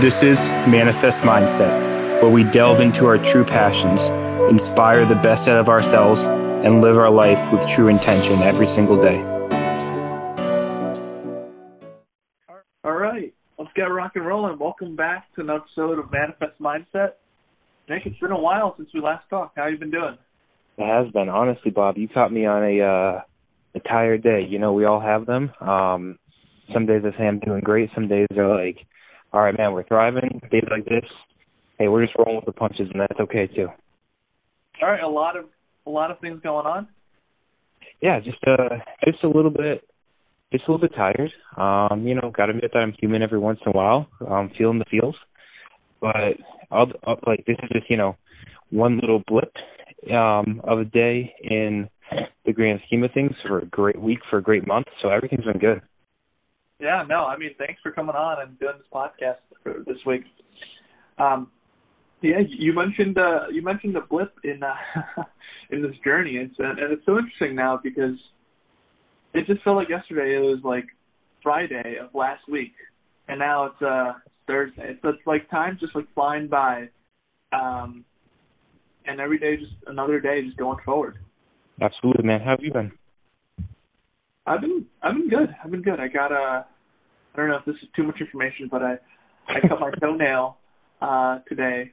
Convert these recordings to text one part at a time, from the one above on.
This is Manifest Mindset, where we delve into our true passions, inspire the best out of ourselves, and live our life with true intention every single day. All right, let's get rock and rolling. Welcome back to an episode of Manifest Mindset. Nick, it's been a while since we last talked. How you been doing? It has been, honestly, Bob. You caught me on a uh, a tired day. You know, we all have them. Um, some days I say I'm doing great. Some days are like, all right, man, we're thriving. Days like this, hey, we're just rolling with the punches, and that's okay too. All right, a lot of a lot of things going on. Yeah, just uh, just a little bit, just a little bit tired. Um, you know, got to admit that I'm human every once in a while. Um, feeling the feels, but I'll, I'll, like this is just you know one little blip um of a day in the grand scheme of things for a great week for a great month. So everything's been good. Yeah, no, I mean, thanks for coming on and doing this podcast for this week. Um, yeah, you mentioned uh, you mentioned a blip in uh, in this journey, it's, and it's so interesting now because it just felt like yesterday it was like Friday of last week, and now it's uh Thursday. So it's like time just like flying by, um, and every day just another day just going forward. Absolutely, man. How have you been? I've been I've been good. I've been good. I got a I don't know if this is too much information, but I I cut my toenail uh today.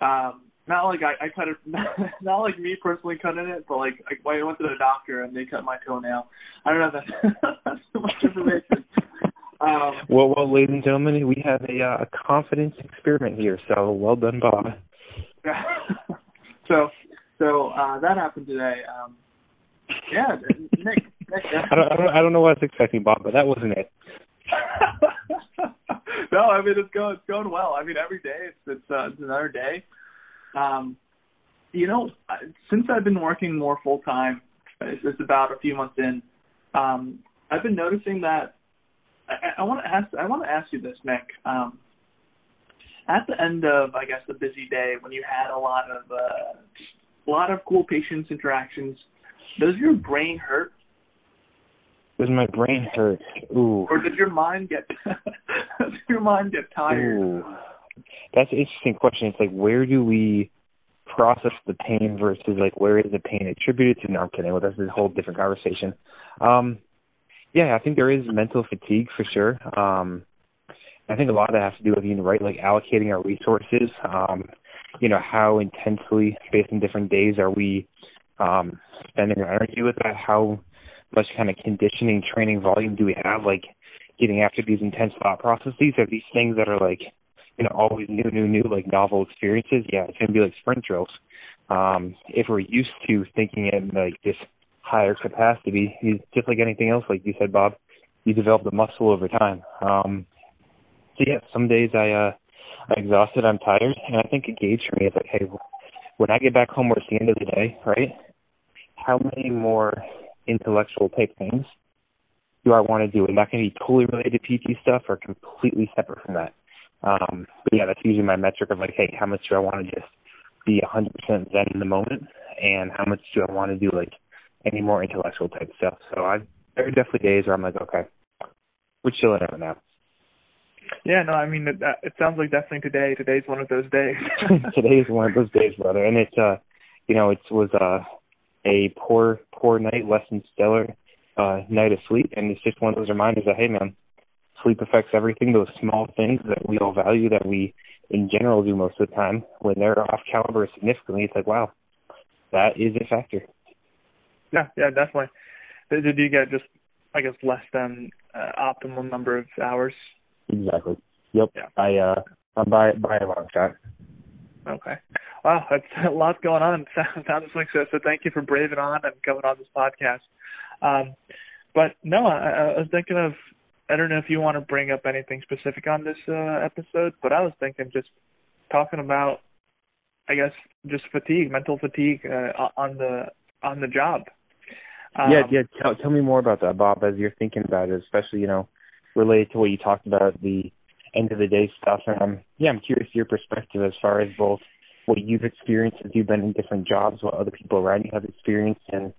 Um not like I, I cut it not like me personally cutting it, but like I, I went to the doctor and they cut my toenail. I don't know if that's, that's too much information. Um, well, well, ladies and gentlemen, we have a, uh, a confidence experiment here. So well done, Bob. so, so uh, that happened today. Um, yeah, Nick, I don't, I don't, I don't know what I was expecting, Bob, but that wasn't it. no, I mean it's going, it's going well. I mean every day it's it's, uh, it's another day. Um, you know, since I've been working more full time, it's, it's about a few months in. Um, I've been noticing that I, I want to ask. I want to ask you this, Nick. Um, at the end of, I guess, the busy day when you had a lot of uh, a lot of cool patients interactions, does your brain hurt? Does my brain hurt? Ooh. Or did your mind get does your mind get tired? Ooh. That's an interesting question. It's like where do we process the pain versus like where is the pain attributed to? No, I'm kidding. Well, that's a whole different conversation. Um, yeah, I think there is mental fatigue for sure. Um, I think a lot of that has to do with you know, right, like allocating our resources. Um, you know, how intensely, based on different days, are we um, spending our energy with that? How much kind of conditioning, training volume do we have? Like getting after these intense thought processes are these things that are like, you know, always new, new, new, like novel experiences. Yeah, it's gonna be like sprint drills. Um, if we're used to thinking in like this higher capacity, just like anything else, like you said, Bob, you develop the muscle over time. Um, so yeah, some days I uh I'm exhausted, I'm tired, and I think a gauge for me is like, hey, when I get back home, where it's the end of the day, right? How many more intellectual type things do I want to do? I going to be totally related to PT stuff or completely separate from that? Um, but yeah, that's usually my metric of like, hey, how much do I want to just be 100% zen in the moment, and how much do I want to do like any more intellectual type stuff? So I there are definitely days where I'm like, okay, we're chilling out now. Yeah, no, I mean it, it sounds like definitely today. Today's one of those days. today is one of those days, brother, and it's uh, you know, it was uh, a poor, poor night, less than stellar uh night of sleep, and it's just one of those reminders that hey, man, sleep affects everything. Those small things that we all value, that we in general do most of the time, when they're off caliber significantly, it's like wow, that is a factor. Yeah, yeah, definitely. Did you get just, I guess, less than uh, optimal number of hours Exactly. Yep. Yeah. I uh I'm by by a long shot. Okay. Wow, that's a lot going on. Sounds like so. So thank you for braving on and coming on this podcast. Um, but no, I, I was thinking of. I don't know if you want to bring up anything specific on this uh, episode, but I was thinking just talking about, I guess, just fatigue, mental fatigue uh, on the on the job. Um, yeah, yeah. Tell tell me more about that, Bob, as you're thinking about it, especially you know related to what you talked about the end of the day stuff. And um, yeah, I'm curious your perspective as far as both what you've experienced as you've been in different jobs, what other people around you have experienced, and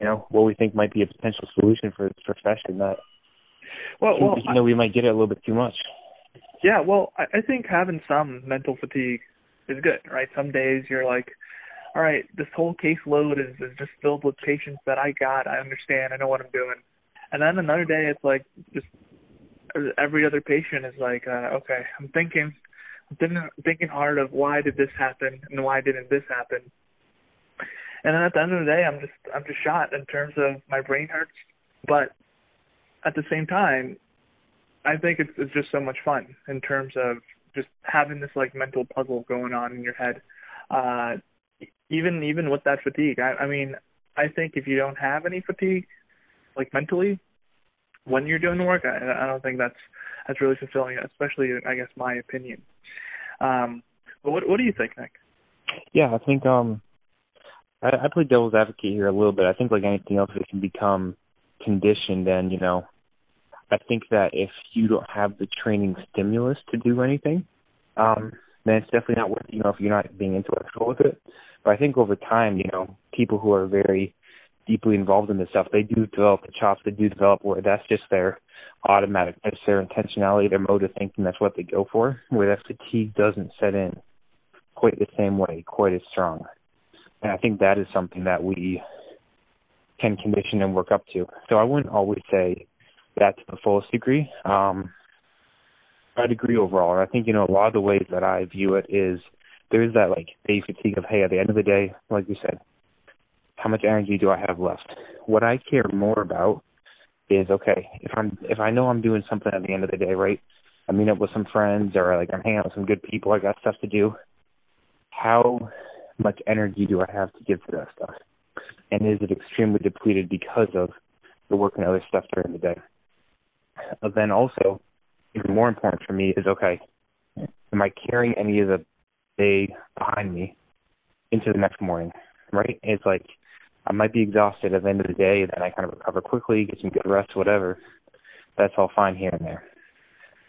you know what we think might be a potential solution for this profession that well, well you know we might get it a little bit too much. Yeah, well, I, I think having some mental fatigue is good, right? Some days you're like, all right, this whole caseload is, is just filled with patients that I got. I understand. I know what I'm doing. And then another day, it's like just every other patient is like, uh, okay, I'm thinking, thinking, hard of why did this happen and why didn't this happen. And then at the end of the day, I'm just I'm just shot in terms of my brain hurts, but at the same time, I think it's it's just so much fun in terms of just having this like mental puzzle going on in your head. Uh, even even with that fatigue, I, I mean, I think if you don't have any fatigue, like mentally, when you're doing the work, I, I don't think that's that's really fulfilling, especially I guess my opinion. Um, but what what do you think, Nick? Yeah, I think um, I, I play devil's advocate here a little bit. I think like anything else, it can become conditioned, and you know, I think that if you don't have the training stimulus to do anything, um, then it's definitely not worth. You know, if you're not being intellectual with it. But I think over time, you know, people who are very deeply involved in this stuff, they do develop the chops, they do develop where that's just their automatic, that's their intentionality, their mode of thinking, that's what they go for, where that fatigue doesn't set in quite the same way, quite as strong. And I think that is something that we can condition and work up to. So I wouldn't always say that to the fullest degree. Um, I'd agree overall. And I think, you know, a lot of the ways that I view it is there is that like day fatigue of, hey, at the end of the day, like you said, how much energy do I have left? What I care more about is okay, if I'm if I know I'm doing something at the end of the day, right? I meet up with some friends or like I'm hanging out with some good people, I got stuff to do. How much energy do I have to give to that stuff? And is it extremely depleted because of the work and other stuff during the day? But then also, even more important for me is okay, am I carrying any of the day behind me into the next morning? Right? It's like I might be exhausted at the end of the day, then I kind of recover quickly, get some good rest, whatever. That's all fine here and there.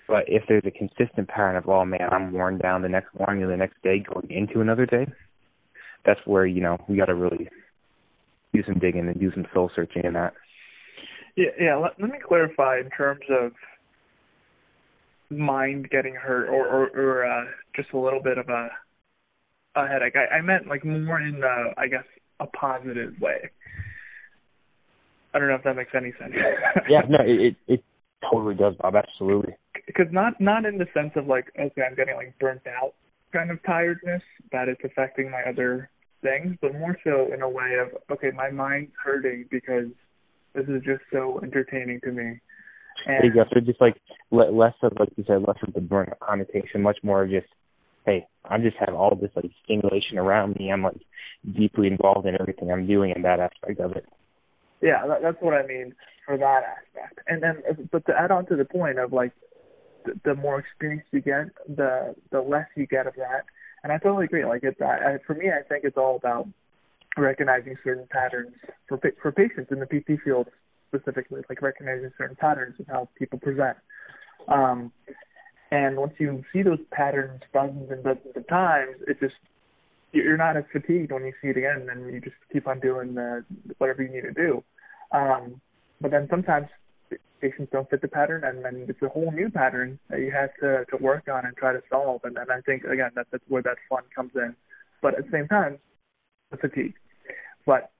But if there's a consistent pattern of, oh man, I'm worn down the next morning or the next day going into another day, that's where, you know, we got to really do some digging and do some soul searching in that. Yeah, yeah. Let, let me clarify in terms of mind getting hurt or, or, or uh, just a little bit of a, a headache. I, I meant like more in the, I guess, a positive way. I don't know if that makes any sense. yeah, no, it it totally does, Bob. Absolutely. Because not not in the sense of like, okay, I'm getting like burnt out kind of tiredness that it's affecting my other things, but more so in a way of, okay, my mind's hurting because this is just so entertaining to me. And, there you go. So just like less of like you said, less of the burnt connotation, much more just hey, I just have all this like stimulation around me. I'm like deeply involved in everything I'm doing in that aspect of it. Yeah, that, that's what I mean for that aspect. And then, but to add on to the point of like, the, the more experience you get, the the less you get of that. And I totally agree. Like it, I, for me, I think it's all about recognizing certain patterns for for patients in the PT field specifically, like recognizing certain patterns of how people present. Um, and once you see those patterns dozens and dozens of times, it just you're not as fatigued when you see it again, and you just keep on doing the whatever you need to do. Um, but then sometimes patients don't fit the pattern, and then it's a whole new pattern that you have to to work on and try to solve. And, and I think again that that's where that fun comes in. But at the same time, the fatigue. But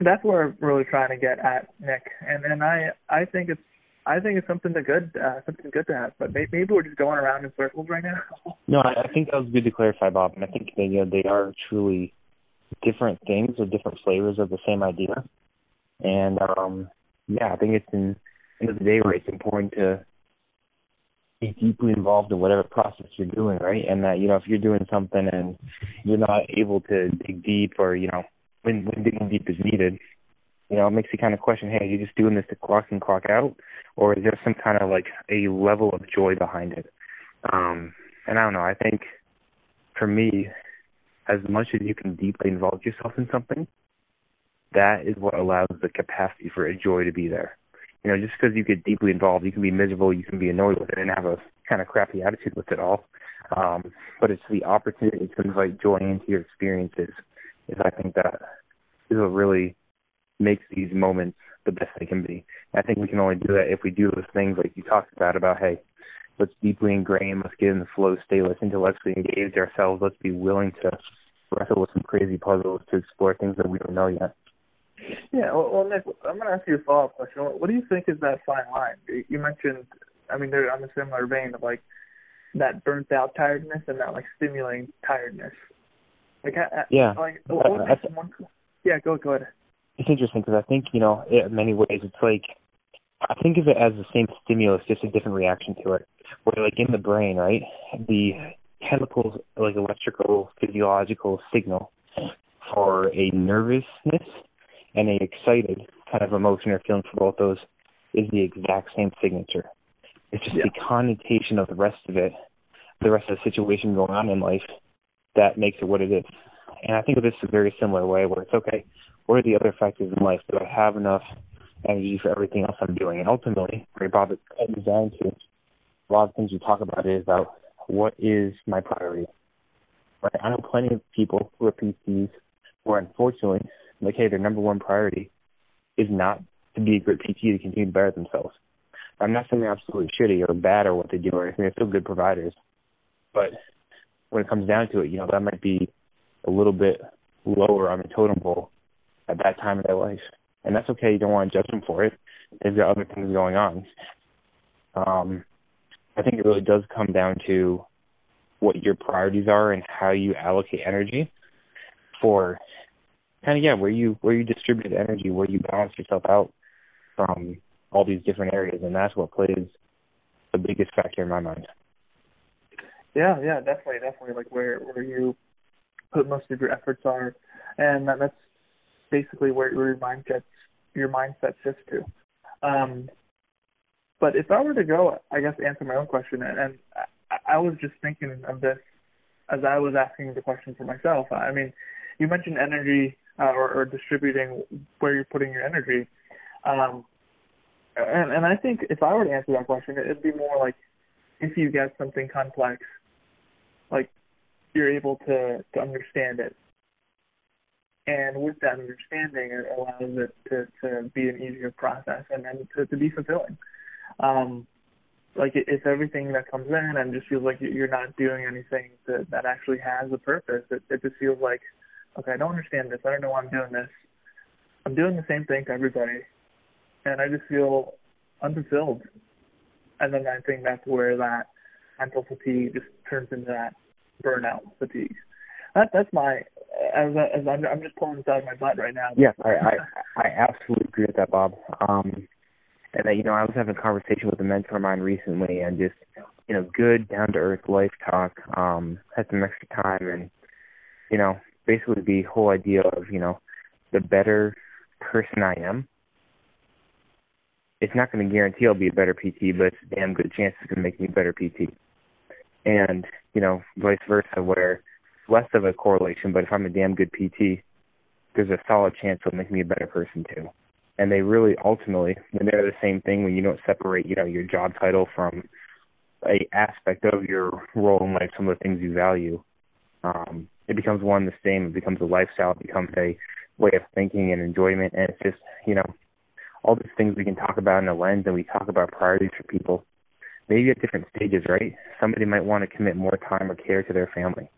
that's where I'm really trying to get at, Nick. And and I I think it's I think it's something to good, uh, something good to have. But maybe, maybe we're just going around in circles right now. no, I think that was good to clarify, Bob. And I think they, you know, they are truly different things or different flavors of the same idea. And um yeah, I think it's in end of the day where it's important to be deeply involved in whatever process you're doing, right? And that you know if you're doing something and you're not able to dig deep, or you know when when digging deep is needed, you know, it makes you kind of question, hey, are you just doing this to clock and clock out, or is there some kind of like a level of joy behind it? Um, and I don't know. I think for me, as much as you can deeply involve yourself in something, that is what allows the capacity for a joy to be there. You know, just because you get deeply involved, you can be miserable, you can be annoyed with it, and have a kind of crappy attitude with it all. Um, but it's the opportunity to invite joy into your experiences. Is I think that is what really makes these moments the best they can be. I think we can only do that if we do those things like you talked about about hey, let's deeply ingrain, let's get in the flow state, let's intellectually engage ourselves, let's be willing to wrestle with some crazy puzzles to explore things that we don't know yet. Yeah, well, well Nick, I'm going to ask you a follow-up question. What do you think is that fine line? You mentioned, I mean, they're on a similar vein of like that burnt out tiredness and that like stimulating tiredness. Like, yeah, like, what one, yeah, go go ahead. It's interesting because I think you know, in many ways, it's like I think of it as the same stimulus, just a different reaction to it. Where like in the brain, right, the chemicals, like electrical, physiological signal for a nervousness and a excited kind of emotion or feeling for both those is the exact same signature. It's just yeah. the connotation of the rest of it, the rest of the situation going on in life that makes it what it is. And I think of this a very similar way where it's okay, what are the other factors in life? Do I have enough energy for everything else I'm doing? And ultimately, Bob it comes down to a lot of things we talk about is about what is my priority. Right? I know plenty of people who are PTs who are unfortunately like, hey, their number one priority is not to be a great PT to continue to better themselves. I'm not saying they're absolutely shitty or bad or what they do or anything. They're still good providers. But when it comes down to it, you know, that might be a little bit lower on the totem pole at that time of their life. And that's okay. You don't want to judge them for it. They've got other things going on. Um, I think it really does come down to what your priorities are and how you allocate energy for kind of yeah where you where you distribute energy where you balance yourself out from all these different areas and that's what plays the biggest factor in my mind yeah yeah definitely definitely like where where you put most of your efforts are and that, that's basically where your mindset your mindset shifts to um but if i were to go i guess answer my own question and, and I, I was just thinking of this as i was asking the question for myself i mean you mentioned energy uh, or, or distributing where you're putting your energy. Um, and, and I think if I were to answer that question, it'd be more like if you get something complex, like you're able to, to understand it. And with that understanding, it allows it to, to be an easier process and then to, to be fulfilling. Um, like if everything that comes in and just feels like you're not doing anything that, that actually has a purpose, it, it just feels like okay, I don't understand this. I don't know why I'm doing this. I'm doing the same thing to everybody, and I just feel unfulfilled. And then I think that's where that mental fatigue just turns into that burnout fatigue. That that's my as, as I'm, I'm just pulling this out of my butt right now. Yeah, I I, I absolutely agree with that, Bob. Um, and that you know I was having a conversation with a mentor of mine recently, and just you know good down to earth life talk. Um, had some extra time, and you know basically the whole idea of you know the better person I am, it's not going to guarantee I'll be a better PT, but it's a damn good chance it's going to make me a better PT. And you know, vice versa, where less of a correlation, but if I'm a damn good PT, there's a solid chance it'll make me a better person too. And they really ultimately, when they're the same thing, when you don't separate, you know, your job title from a aspect of your role in life, some of the things you value, um, it becomes one the same. It becomes a lifestyle. It becomes a way of thinking and enjoyment. And it's just, you know, all these things we can talk about in a lens and we talk about priorities for people. Maybe at different stages, right? Somebody might want to commit more time or care to their family.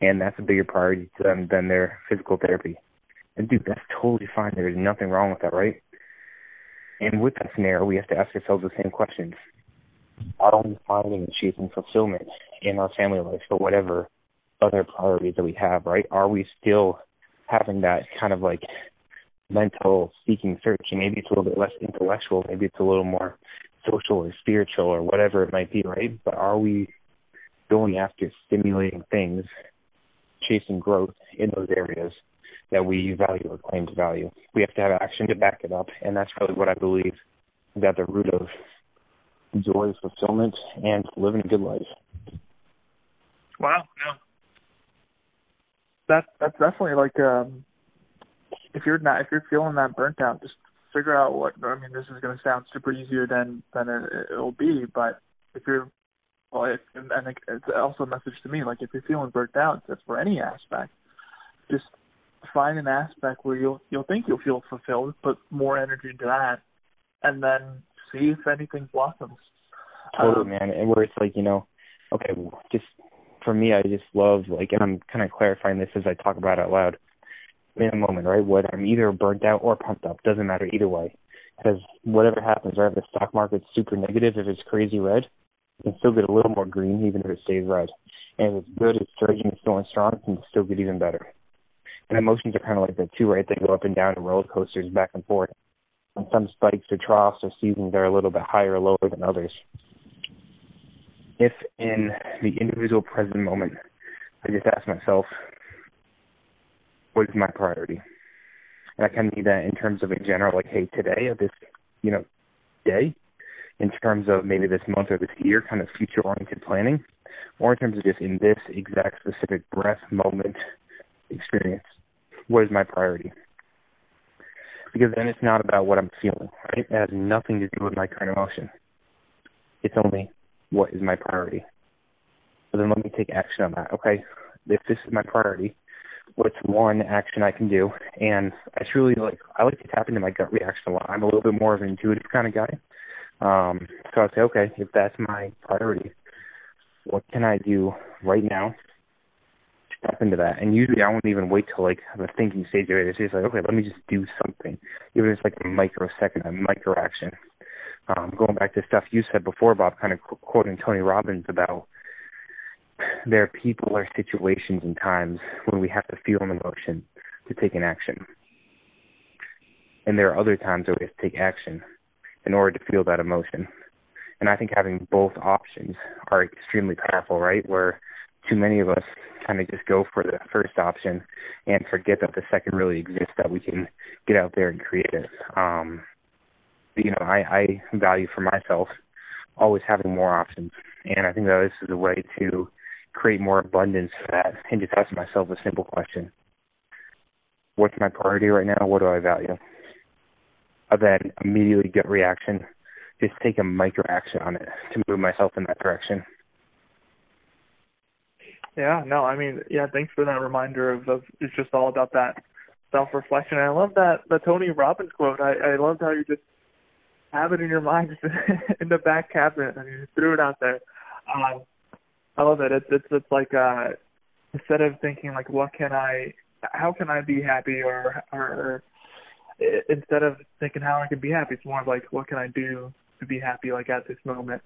And that's a bigger priority to them than their physical therapy. And dude, that's totally fine. There's nothing wrong with that, right? And with that scenario, we have to ask ourselves the same questions. Are we finding and fulfillment in our family life or whatever other priorities that we have, right? Are we still having that kind of like mental seeking search? And maybe it's a little bit less intellectual, maybe it's a little more social or spiritual or whatever it might be, right? But are we going after stimulating things, chasing growth in those areas that we value or claim to value? We have to have action to back it up, and that's really what I believe that the root of joy, fulfillment, and living a good life. Wow, yeah, that that's definitely like um if you're not if you're feeling that burnt out, just figure out what I mean. This is going to sound super easier than than it, it'll be, but if you're if, and, and it's also a message to me. Like if you're feeling burnt out, that's for any aspect. Just find an aspect where you'll you'll think you'll feel fulfilled, put more energy into that, and then see if anything blossoms. Totally, Um, man. And where it's like, you know, okay, just for me, I just love like, and I'm kind of clarifying this as I talk about it out loud. In a moment, right? Whether I'm either burnt out or pumped up, doesn't matter either way. Because whatever happens, right? If the stock market's super negative, if it's crazy red, you can still get a little more green even if it stays red. And if it's good, it's surging, it's going strong, it can still get even better. And emotions are kind of like that too, right? They go up and down in roller coasters, back and forth. And some spikes or troughs or seasons are a little bit higher or lower than others. If in the individual present moment, I just ask myself, what is my priority? And I kind of need that in terms of in general, like, hey, today or this, you know, day, in terms of maybe this month or this year, kind of future oriented planning, or in terms of just in this exact specific breath, moment, experience, what is my priority? Because then it's not about what I'm feeling, right? It has nothing to do with my current emotion. It's only what is my priority. So then let me take action on that. Okay, if this is my priority, what's one action I can do? And I truly like I like to tap into my gut reaction a lot. I'm a little bit more of an intuitive kind of guy. Um, so I'd say, okay, if that's my priority, what can I do right now step into that. And usually I won't even wait till like the thinking stage of it. It's just like, okay, let me just do something. Even if it's like a microsecond, a micro action. Um, going back to stuff you said before, Bob, kind of qu- quoting Tony Robbins about there are people or situations and times when we have to feel an emotion to take an action. And there are other times where we have to take action in order to feel that emotion. And I think having both options are extremely powerful, right? Where too many of us kind of just go for the first option and forget that the second really exists, that we can get out there and create it. Um, you know, I, I value for myself always having more options. And I think that this is a way to create more abundance for that and just ask myself a simple question. What's my priority right now? What do I value? And then immediately get reaction. Just take a micro action on it to move myself in that direction. Yeah, no, I mean, yeah, thanks for that reminder of, of it's just all about that self reflection. I love that the Tony Robbins quote. I, I loved how you just have it in your mind just in the back cabinet and you threw it out there. Um I love it. It's it's it's like uh instead of thinking like what can I how can I be happy or or instead of thinking how I can be happy, it's more of like what can I do to be happy like at this moment.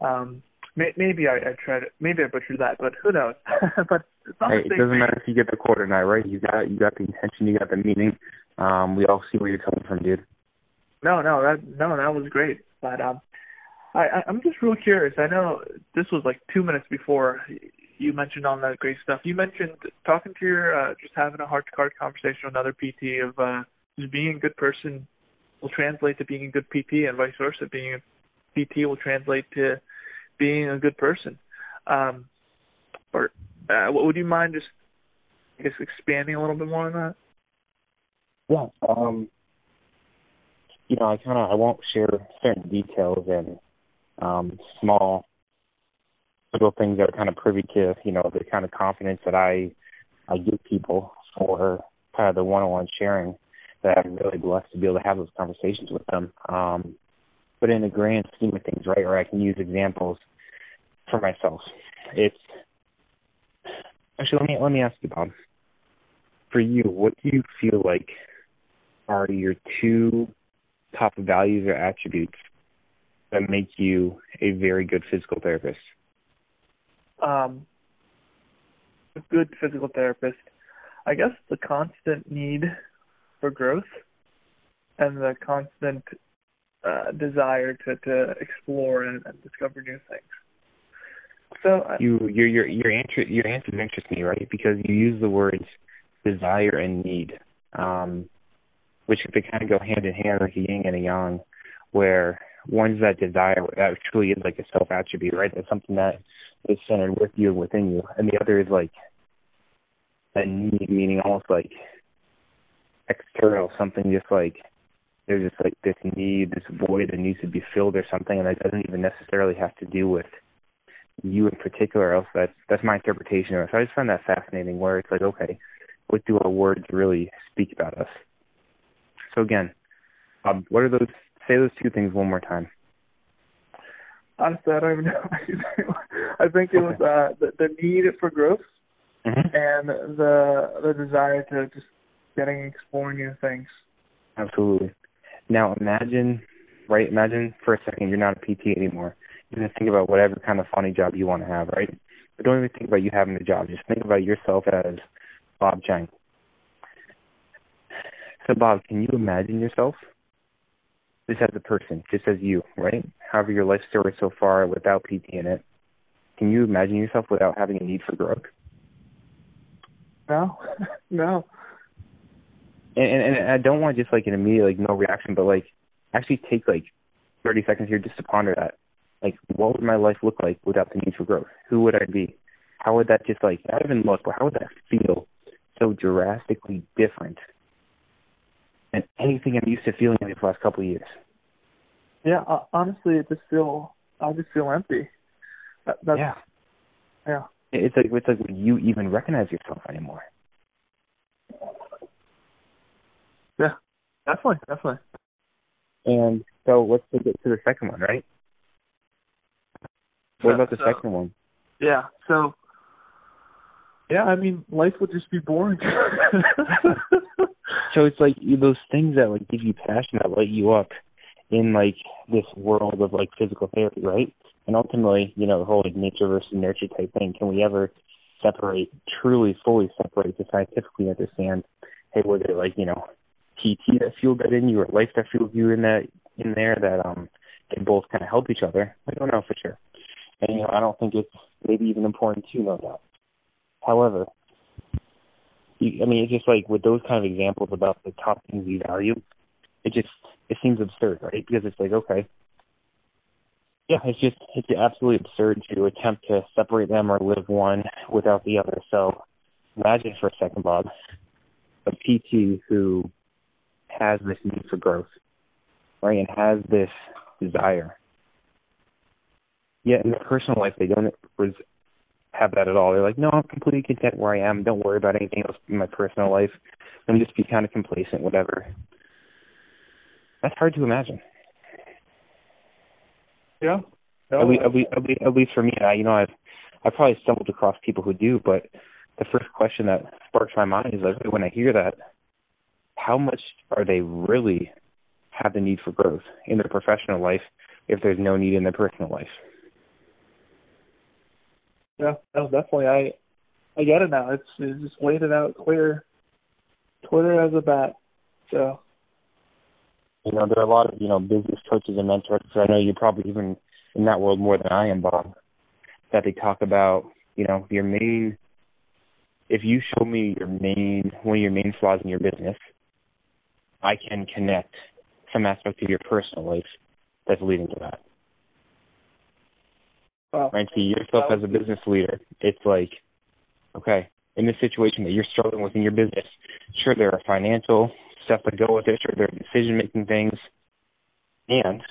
Um maybe I, I tried. Maybe I butchered that, but who knows? but hey, it doesn't matter if you get the quote or not, right? You got you got the intention, you got the meaning. Um, we all see where you're coming from, dude. No, no, that no, that was great. But um, I I'm just real curious. I know this was like two minutes before you mentioned all that great stuff. You mentioned talking to your uh, just having a heart to heart conversation with another PT of uh, being a good person will translate to being a good PT, and vice versa. Being a PT will translate to being a good person. Um, or uh, would you mind just, I guess, expanding a little bit more on that? Yeah. Um, you know, I kind of I won't share certain details and um, small little things that are kind of privy to you know the kind of confidence that I I give people for kind of the one-on-one sharing that I'm really blessed to be able to have those conversations with them. Um, but in the grand scheme of things, right, or I can use examples for myself. It's actually let me let me ask you, Bob. For you, what do you feel like are your two top values or attributes that make you a very good physical therapist? Um, a good physical therapist, I guess the constant need for growth and the constant uh, desire to, to explore and, and discover new things. So uh, you your your your answer your answer interests me, right? Because you use the words desire and need, um, which they kind of go hand in hand like a yin and a yang, where one's that desire that truly is like a self attribute, right? That's something that is centered with you and within you, and the other is like a need, meaning almost like external, something just like there's just like this need, this void that needs to be filled or something, and that doesn't even necessarily have to do with you in particular. Else, that's that's my interpretation of it. So I just find that fascinating, where it's like, okay, what do our words really speak about us? So again, um, what are those? Say those two things one more time. honestly, I don't even know. I think it was uh, the, the need for growth mm-hmm. and the the desire to just getting exploring new things. Absolutely. Now imagine, right? Imagine for a second you're not a PT anymore. You can think about whatever kind of funny job you want to have, right? But don't even think about you having a job. Just think about yourself as Bob Chang. So Bob, can you imagine yourself just as a person, just as you, right? However your life story so far without PT in it. Can you imagine yourself without having a need for growth? No, no. And, and and I don't want just like an immediate like no reaction, but like actually take like thirty seconds here just to ponder that. Like, what would my life look like without the need for growth? Who would I be? How would that just like not even look, but how would that feel so drastically different than anything I'm used to feeling in these last couple of years? Yeah, uh, honestly, it just feel I just feel empty. That, that's, yeah, yeah. It's like it's like you even recognize yourself anymore? Yeah, definitely, definitely. And so let's take it to the second one, right? What Yeah, about the so- second one? Yeah. So. Yeah, I mean, life would just be boring. So it's like those things that like give you passion that light you up in like this world of like physical therapy, right? And ultimately, you know, the whole like nature versus nurture type thing. Can we ever separate, truly, fully separate to scientifically understand? Hey, was it like you know, PT that fueled that in you, or life that fueled you in that in there that um can both kind of help each other? I don't know for sure. And you know, I don't think it's maybe even important to know that. However, you, I mean, it's just like with those kind of examples about the top things we value, it just it seems absurd, right? Because it's like, okay, yeah, it's just it's absolutely absurd to attempt to separate them or live one without the other. So imagine for a second, Bob, a PT who has this need for growth, right, and has this desire. Yet in their personal life, they don't have that at all. They're like, no, I'm completely content where I am. Don't worry about anything else in my personal life. Let me just be kind of complacent, whatever. That's hard to imagine. yeah. No, At, least, at, least, at, least, at least for me, I, you know, I've I've probably stumbled across people who do, but the first question that sparks my mind is like, when I hear that, how much are they really have the need for growth in their professional life if there's no need in their personal life? Yeah, no, definitely. I I get it now. It's it's just laid it out clear, clear as a bat. So you know, there are a lot of, you know, business coaches and mentors. So I know you're probably even in that world more than I am, Bob, that they talk about, you know, your main, if you show me your main, one of your main flaws in your business, I can connect some aspect of your personal life that's leading to that. wow. Right? See yourself as a business leader. It's like, okay, in this situation that you're struggling with in your business, sure there are financial stuff that go with it, sure there are decision making things, and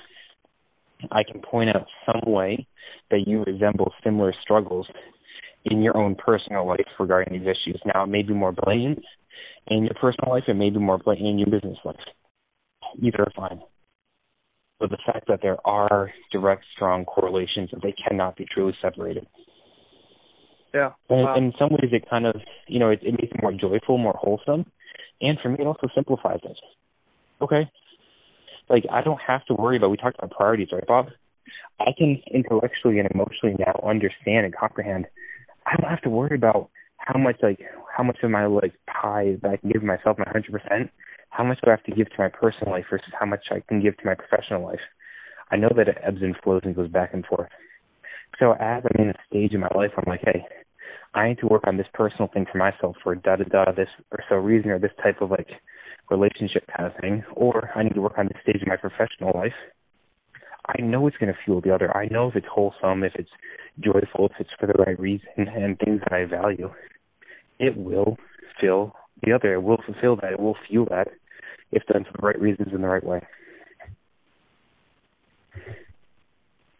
I can point out some way that you resemble similar struggles in your own personal life regarding these issues. Now it may be more blatant in your personal life, it may be more blatant in your business life. Either are fine. But the fact that there are direct, strong correlations that they cannot be truly separated. Yeah. And Wow. in some ways, it kind of, you know, it, it makes it more joyful, more wholesome, and for me, it also simplifies it. Okay, like I don't have to worry about. We talked about priorities, right, Bob? I can intellectually and emotionally now understand and comprehend. I don't have to worry about how much, like, how much of my like pie that I can give myself my hundred percent. How much do I have to give to my personal life versus how much I can give to my professional life? I know that it ebbs and flows and goes back and forth. So as I'm in a stage in my life, I'm like, hey, I need to work on this personal thing for myself for da da da this or so reason or this type of like relationship kind of thing, or I need to work on this stage in my professional life. I know it's going to fuel the other. I know if it's wholesome, if it's joyful, if it's for the right reason, and things that I value. It will fill the other. It will fulfill that. It will fuel that if done for the right reasons in the right way.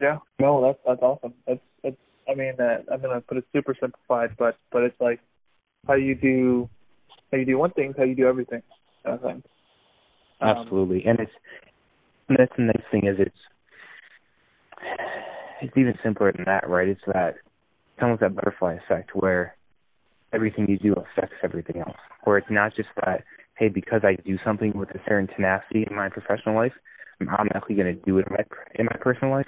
Yeah. No, that's that's awesome. That's that's. I mean, uh, I'm gonna put it super simplified, but but it's like how you do how you do one thing, is how you do everything. Kind of thing. Um, Absolutely, and it's and that's the nice thing is it's it's even simpler than that, right? It's that it's almost that butterfly effect where everything you do affects everything else. Where it's not just that, hey, because I do something with a certain tenacity in my professional life, I'm automatically going to do it in my in my personal life.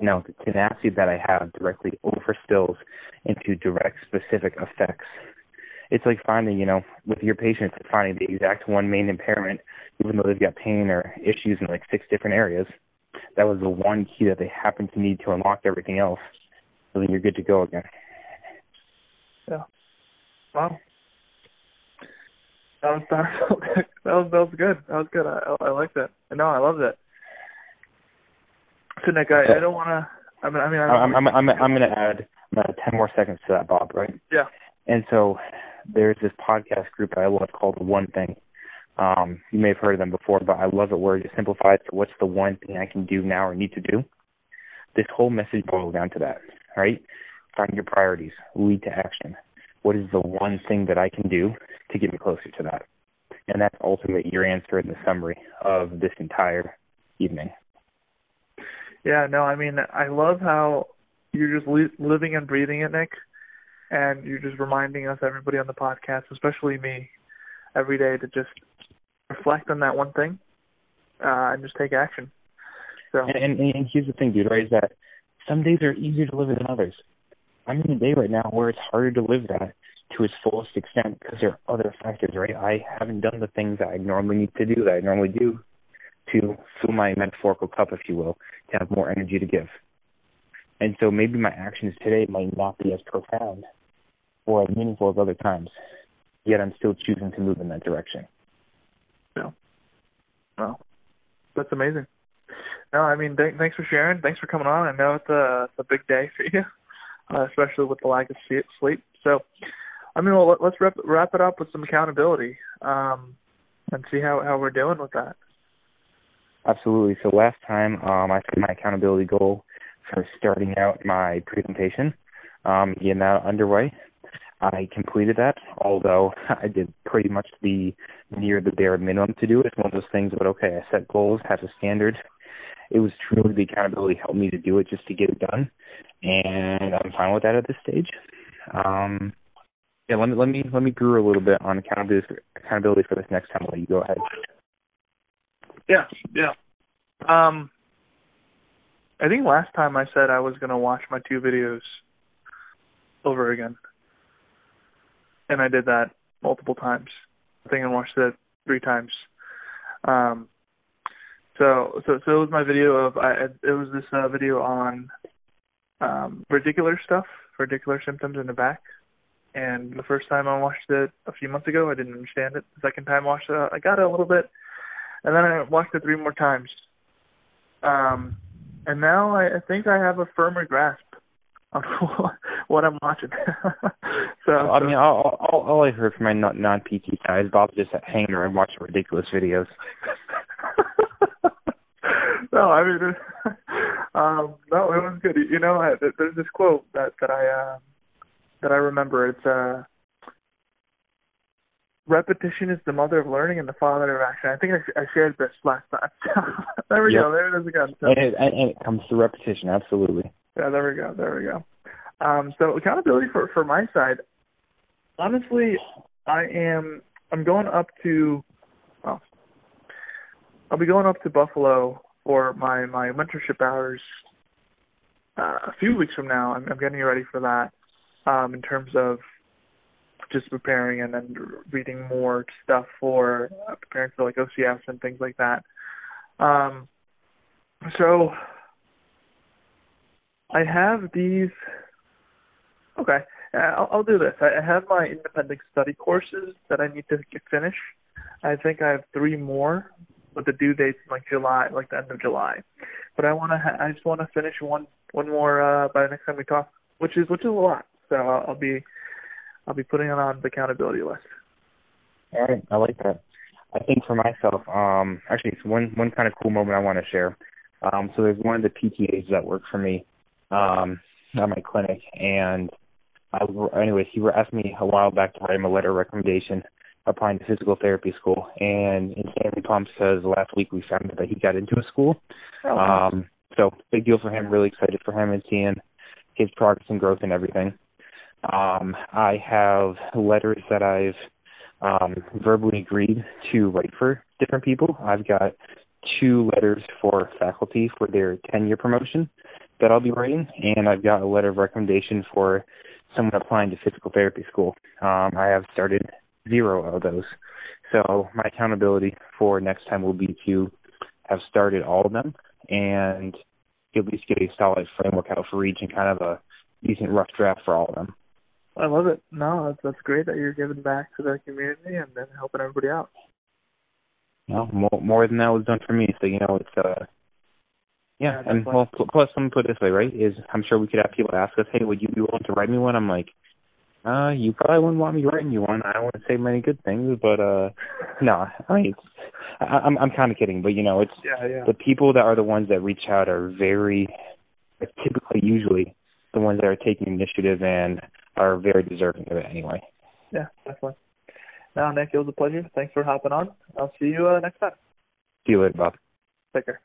No, the tenacity that I have directly overspills into direct specific effects. It's like finding, you know, with your patients, finding the exact one main impairment, even though they've got pain or issues in like six different areas. That was the one key that they happen to need to unlock everything else. So then you're good to go again. Yeah. Wow. That was that was that was good. That was good. I I like that. No, I love that. So Nick, I, I don't want to. I mean, I mean, I'm I'm I'm I'm going to add I'm gonna add ten more seconds to that, Bob. Right? Yeah. And so there's this podcast group that I love called One Thing. Um, you may have heard of them before, but I love it where it simplifies to what's the one thing I can do now or need to do. This whole message boils down to that, right? Find your priorities, lead to action. What is the one thing that I can do to get me closer to that? And that's ultimately your answer in the summary of this entire evening. Yeah, no, I mean, I love how you're just li- living and breathing it, Nick, and you're just reminding us, everybody on the podcast, especially me, every day to just reflect on that one thing uh, and just take action. So, and, and, and here's the thing, dude, right? Is that some days are easier to live than others. I'm in a day right now where it's harder to live that to its fullest extent because there are other factors, right? I haven't done the things that I normally need to do that I normally do to fill my metaphorical cup, if you will, to have more energy to give. And so maybe my actions today might not be as profound or as meaningful as other times, yet I'm still choosing to move in that direction. Well, that's amazing. No, I mean, th- thanks for sharing. Thanks for coming on. I know it's a, it's a big day for you, uh, especially with the lack of sleep. So, I mean, well, let's wrap, wrap it up with some accountability um, and see how, how we're doing with that. Absolutely. So last time um, I set my accountability goal for starting out my presentation, um, getting that underway. I completed that, although I did pretty much the near the bare minimum to do it. It's one of those things, but okay, I set goals, have a standard. It was truly the accountability helped me to do it just to get it done, and I'm fine with that at this stage. Um, yeah, let me let me let me brew a little bit on accountability accountability for this next time. I'll let you go ahead. Yeah, yeah. Um, I think last time I said I was gonna watch my two videos over again, and I did that multiple times. I think I watched it three times. Um, so so so it was my video of I it was this uh, video on um radicular stuff, radicular symptoms in the back. And the first time I watched it a few months ago, I didn't understand it. The second time I watched it, I got it a little bit, and then I watched it three more times. Um, and now I, I think I have a firmer grasp on what I'm watching. so I mean, all, all, all I heard from my non non PT side is Bob just hanging around watching ridiculous videos. no, I mean, um, no, it was good. You know, I, there's this quote that that I uh, that I remember. It's uh, repetition is the mother of learning and the father of action. I think I, I shared this last time. there we Yep. go. There it is again. So, And it, and it comes to repetition, absolutely. yeah, there we go. There we go. Um, so accountability for for my side. Honestly, I am. I'm going up to. Well, I'll be going up to Buffalo for my my mentorship hours uh, a few weeks from now. I'm, I'm getting ready for that. Um, in terms of just preparing and then reading more stuff for uh, preparing for like OCS and things like that. Um, so I have these. Okay, I'll, I'll do this. I I have my independent study courses that I need to finish. I think I have three more, but the due date's like July, like the end of July. But I want to. Ha- I just want to finish one one more uh, by the next time we talk, which is which is a lot. So I'll, I'll be I'll be putting it on the accountability list. All right, I like that. I think for myself, um, actually, it's one one kind of cool moment I want to share. Um, so there's one of the PTAs that work for me um, at my clinic, and I, anyways, he was asked me a while back to write him a letter of recommendation applying to physical therapy school, and insanely pumped because last week we found out that he got into a school. Oh, Um, so big deal for him. Really excited for him and seeing his progress and growth and everything. Um, I have letters that I've um, verbally agreed to write for different people. I've got two letters for faculty for their tenure promotion that I'll be writing, and I've got a letter of recommendation for someone applying to physical therapy school. Um, I have started zero of those. So my accountability for next time will be to have started all of them and at least get a solid framework out for each and kind of a decent rough draft for all of them. I love it. No, that's that's great that you're giving back to the community and then helping everybody out. No, more more than that was done for me. So you know, it's uh, yeah, Yeah, and well, pl- plus let me put it this way, right? Is I'm sure we could have people ask us, hey, would you be willing to write me one? I'm like, uh, you probably wouldn't want me writing you one. I don't want to say many good things, but uh, no, I mean, it's, I, I'm I'm kind of kidding, but you know, it's Yeah, yeah. the people that are the ones that reach out are very, are typically usually the ones that are taking initiative and are very deserving of it anyway. Yeah, definitely. Now, Nick, it was a pleasure. Thanks for hopping on. I'll see you uh, next time. See you later, Bob. Take care.